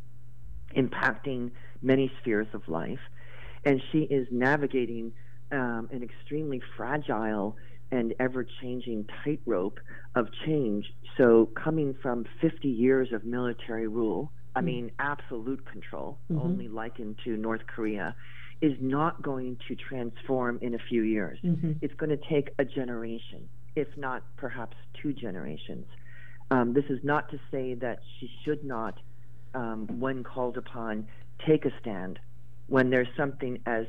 impacting many spheres of life. And she is navigating um, an extremely fragile and ever changing tightrope of change. So, coming from 50 years of military rule, I mean, absolute control, Mhm. only likened to North Korea, is not going to transform in a few years. Mhm. It's going to take a generation, if not perhaps two generations. Um, this is not to say that she should not, um, when called upon, take a stand when there's something as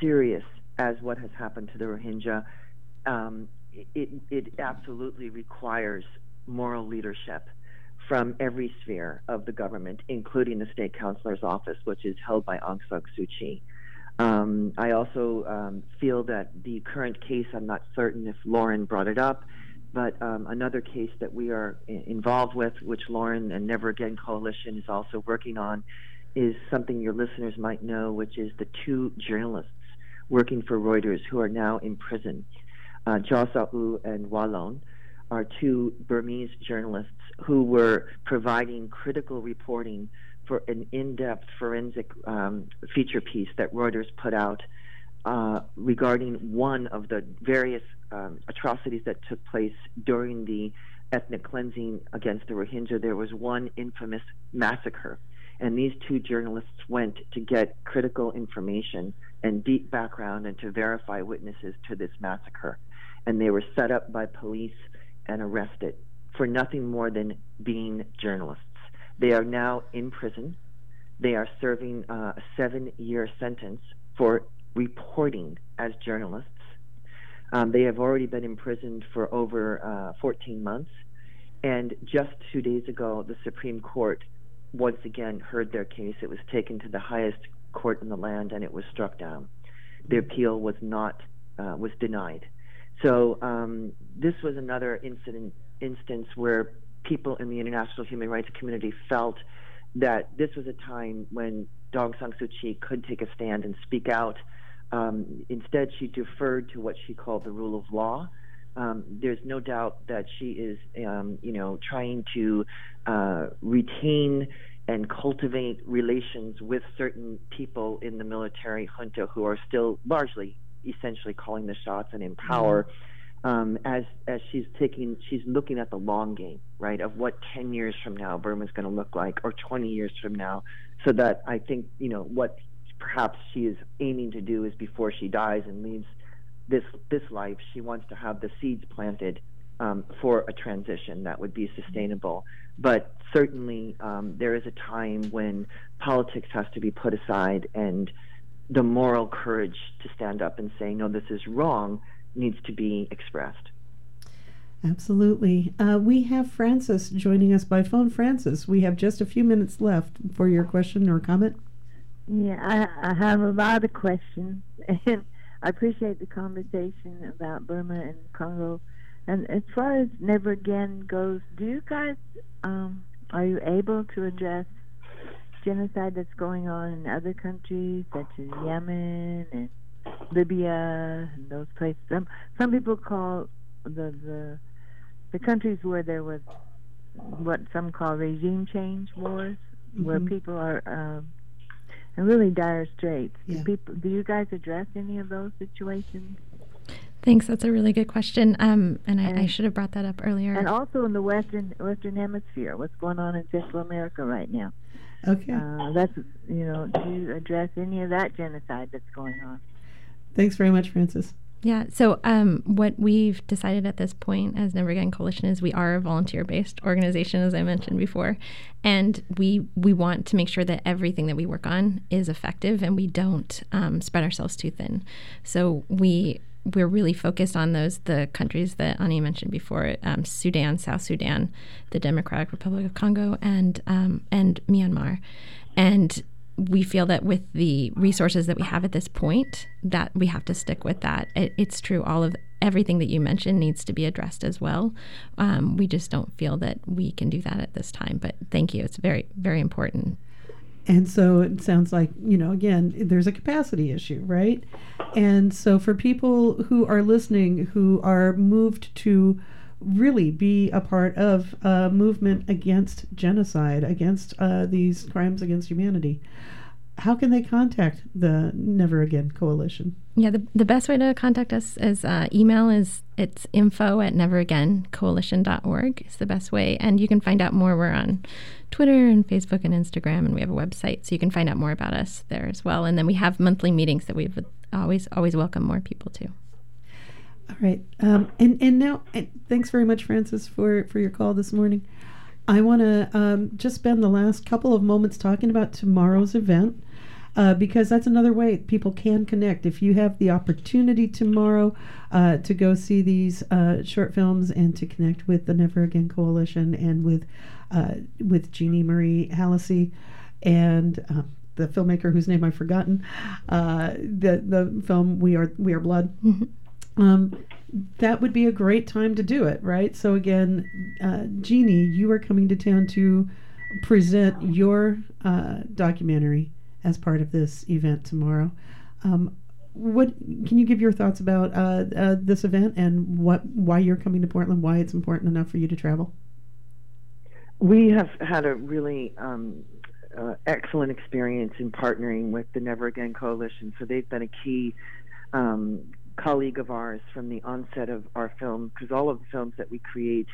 serious as what has happened to the Rohingya. Um, it, it absolutely requires moral leadership from every sphere of the government, including the state councilor's office, which is held by Aung San Suu Kyi. Um, I also um, feel that the current case, I'm not certain if Lauren brought it up, but um, another case that we are involved with, which Lauren and Never Again Coalition is also working on, is something your listeners might know, which is the two journalists working for Reuters who are now in prison. Uh, Kyaw Soe Oo and Wa Lone are two Burmese journalists who were providing critical reporting for an in-depth forensic um, feature piece that Reuters put out uh, regarding one of the various um, atrocities that took place during the ethnic cleansing against the Rohingya. There was one infamous massacre, and these two journalists went to get critical information and deep background and to verify witnesses to this massacre. And they were set up by police and arrested for nothing more than being journalists. They are now in prison. They are serving uh, a seven year sentence for reporting as journalists. Um, they have already been imprisoned for over uh, 14 months. And just two days ago, the Supreme Court once again heard their case. It was taken to the highest court in the land and it was struck down. The appeal was not, uh, was denied. So um, this was another incident, instance where people in the international human rights community felt that this was a time when Daw Aung San Suu Kyi could take a stand and speak out. Um, instead, she deferred to what she called the rule of law. Um, there's no doubt that she is, um, you know, trying to uh, retain and cultivate relations with certain people in the military junta who are still largely, essentially, calling the shots and in power. Um, as as she's taking, she's looking at the long game, right? Of what 10 years from now Burma's going to look like, or 20 years from now. So that I think, you know, what perhaps she is aiming to do is before she dies and leaves this this life, she wants to have the seeds planted um, for a transition that would be sustainable. But certainly, um, there is a time when politics has to be put aside, and the moral courage to stand up and say, "No, this is wrong," needs to be expressed. Absolutely. Uh, we have Francis joining us by phone. Francis, we have just a few minutes left for your question or comment. Yeah, I, I have a lot of questions, and *laughs* I appreciate the conversation about Burma and Congo. And as far as Never Again goes, do you guys um, are you able to address genocide that's going on in other countries such as Yemen and Libya and those places? Some some people call the the the countries where there was what some call regime change wars, where Mhm. people are um, in really dire straits. Yeah. Do people, do you guys address any of those situations? Thanks. That's a really good question. Um, and I, I should have brought that up earlier. And also in the western Western Hemisphere, what's going on in Central America right now? Okay. Uh, that's you know, do you address any of that genocide that's going on? Thanks very much, Francis. Yeah. So, um, what we've decided at this point as Never Again Coalition is we are a volunteer-based organization, as I mentioned before, and we we want to make sure that everything that we work on is effective, and we don't um, spread ourselves too thin. So we we're really focused on those the countries that Ani mentioned before: um, Sudan, South Sudan, the Democratic Republic of Congo, and um, and Myanmar, and we feel that with the resources that we have at this point that we have to stick with that it, it's true all of everything that you mentioned needs to be addressed as well. Um, we just don't feel that we can do that at this time. But thank you. It's very, very important. And so it sounds like, you know, again, there's a capacity issue, right? And so for people who are listening who are moved to really be a part of a movement against genocide, against uh, these crimes against humanity, how can they contact the Never Again Coalition? Yeah, the, the best way to contact us is uh, email is it's info at neveragaincoalition.org is the best way. And you can find out more. We're on Twitter and Facebook and Instagram, and we have a website, so you can find out more about us there as well. And then we have monthly meetings that we would always always welcome more people to. All right. Um, and and now, and thanks very much, Francis, for for your call this morning. I want to um, just spend the last couple of moments talking about tomorrow's event. Uh, because that's another way people can connect. If you have the opportunity tomorrow uh, to go see these uh, short films and to connect with the Never Again Coalition and with uh, with Jeannie Marie Hallacy and uh, the filmmaker whose name I've forgotten, uh, the the film We Are We Are Blood. Um, that would be a great time to do it, right? So again, uh, Jeannie, you are coming to town to present your uh, documentary as part of this event tomorrow. Um, what can you give your thoughts about uh, uh, this event and what why you're coming to Portland? Why it's important enough for you to travel? We have had a really um, uh, excellent experience in partnering with the Never Again Coalition. So they've been a key um, colleague of ours from the onset of our film, because all of the films that we create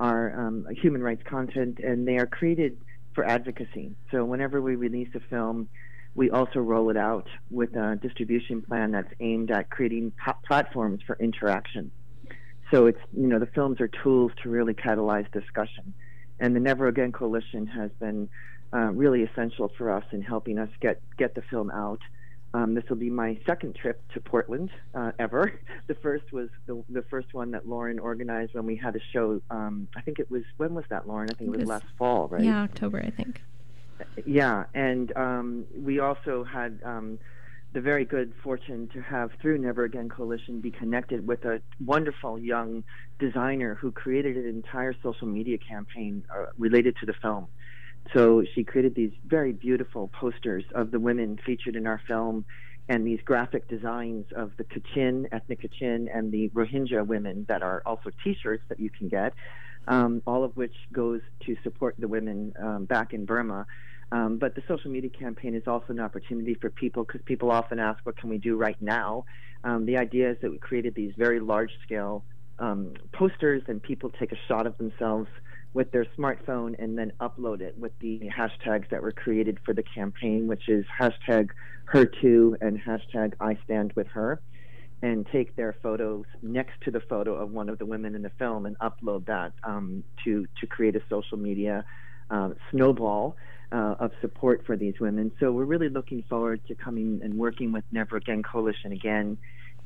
are um, human rights content, and they are created for advocacy. So whenever we release a film, we also roll it out with a distribution plan that's aimed at creating platforms for interaction. So it's you know the films are tools to really catalyze discussion, and the Never Again Coalition has been uh, really essential for us in helping us get get the film out. Um, this will be my second trip to Portland uh, ever. *laughs* The first was the, the first one that Lauren organized when we had a show. Um, I think it was when was that, Lauren? I think it was last fall, right? Yeah, October, I think. Yeah, and um, we also had um, the very good fortune to have through Never Again Coalition be connected with a wonderful young designer who created an entire social media campaign uh, related to the film. So she created these very beautiful posters of the women featured in our film and these graphic designs of the Kachin, ethnic Kachin, and the Rohingya women that are also T-shirts that you can get, um, all of which goes to support the women um, back in Burma. Um, but the social media campaign is also an opportunity for people because people often ask, what can we do right now? Um, the idea is that we created these very large scale um, posters and people take a shot of themselves with their smartphone and then upload it with the hashtags that were created for the campaign, which is hashtag her too and hashtag I stand with her, and take their photos next to the photo of one of the women in the film and upload that um, to to create a social media uh, snowball uh, of support for these women. So we're really looking forward to coming and working with Never Again Coalition again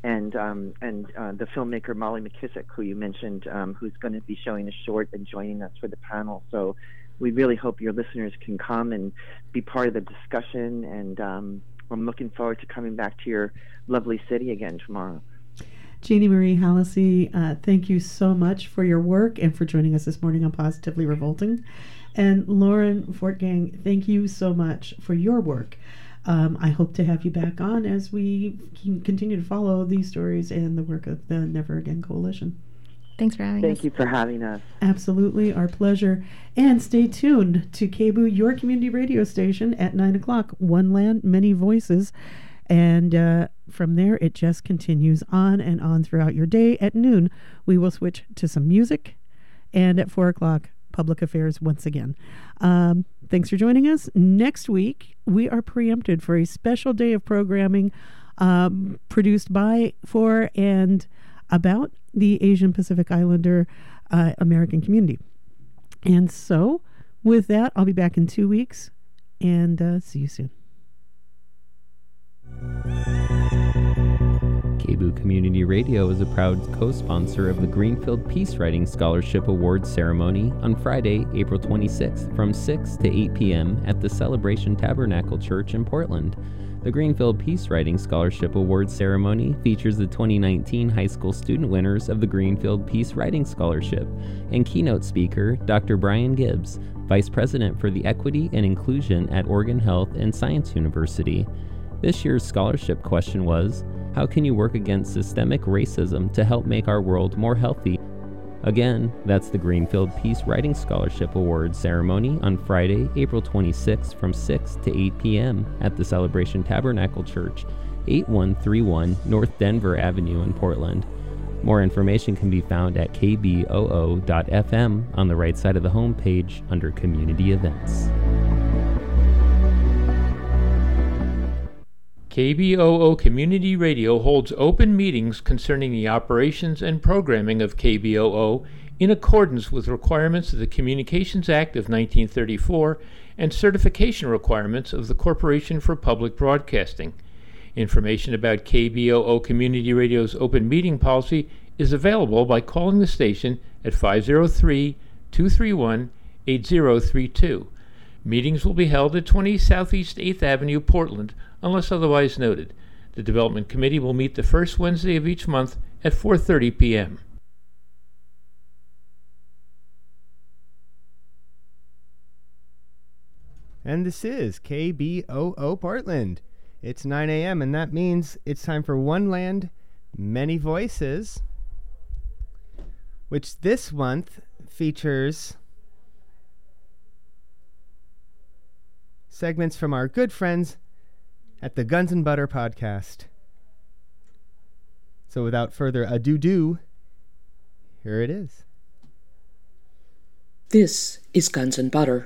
and um, and uh, the filmmaker Molly McKissick, who you mentioned, um, who's going to be showing a short and joining us for the panel. So we really hope your listeners can come and be part of the discussion. And um, I'm looking forward to coming back to your lovely city again tomorrow. Jeannie Marie Hallacy, uh, thank you so much for your work and for joining us this morning on Positively Revolting. And Lauren Fortgang, thank you so much for your work. Um, I hope to have you back on as we continue to follow these stories and the work of the Never Again Coalition. Thanks for having Thank us. Thank you for having us. Absolutely, our pleasure. And stay tuned to KBOO, your community radio station, at 9 o'clock. One land, many voices. And uh, from there, it just continues on and on throughout your day. At noon, we will switch to some music. And at 4 o'clock, public affairs once again. Um, thanks for joining us. Next week, we are preempted for a special day of programming um, produced by, for, and about the Asian Pacific Islander uh, American community. And so, with that, I'll be back in two weeks and uh, see you soon. KBOO Community Radio is a proud co sponsor of the Greenfield Peace Writing Scholarship Awards ceremony on Friday, April 26th from 6 to 8 p.m. at the Celebration Tabernacle Church in Portland. The Greenfield Peace Writing Scholarship Award ceremony features the 2019 high school student winners of the Greenfield Peace Writing Scholarship and keynote speaker Dr. Brian Gibbs, Vice President for the Equity and Inclusion at Oregon Health and Science University. This year's scholarship question was How can you work against systemic racism to help make our world more healthy? Again, that's the Greenfield Peace Writing Scholarship Award ceremony on Friday, April 26 from 6 to 8 p.m. at the Celebration Tabernacle Church, 8131 North Denver Avenue in Portland. More information can be found at kboo.fm on the right side of the homepage under Community Events. KBOO Community Radio holds open meetings concerning the operations and programming of KBOO in accordance with requirements of the Communications Act of 1934 and certification requirements of the Corporation for Public Broadcasting. Information about KBOO Community Radio's open meeting policy is available by calling the station at 503 231 8032. Meetings will be held at 20 Southeast 8th Avenue, Portland, unless otherwise noted. The Development Committee will meet the first Wednesday of each month at 4:30 p.m. And this is KBOO Portland. It's 9 a.m., and that means it's time for One Land, Many Voices, which this month features segments from our good friends at the Guns and Butter podcast. So without further ado, do here it is. This is Guns and Butter.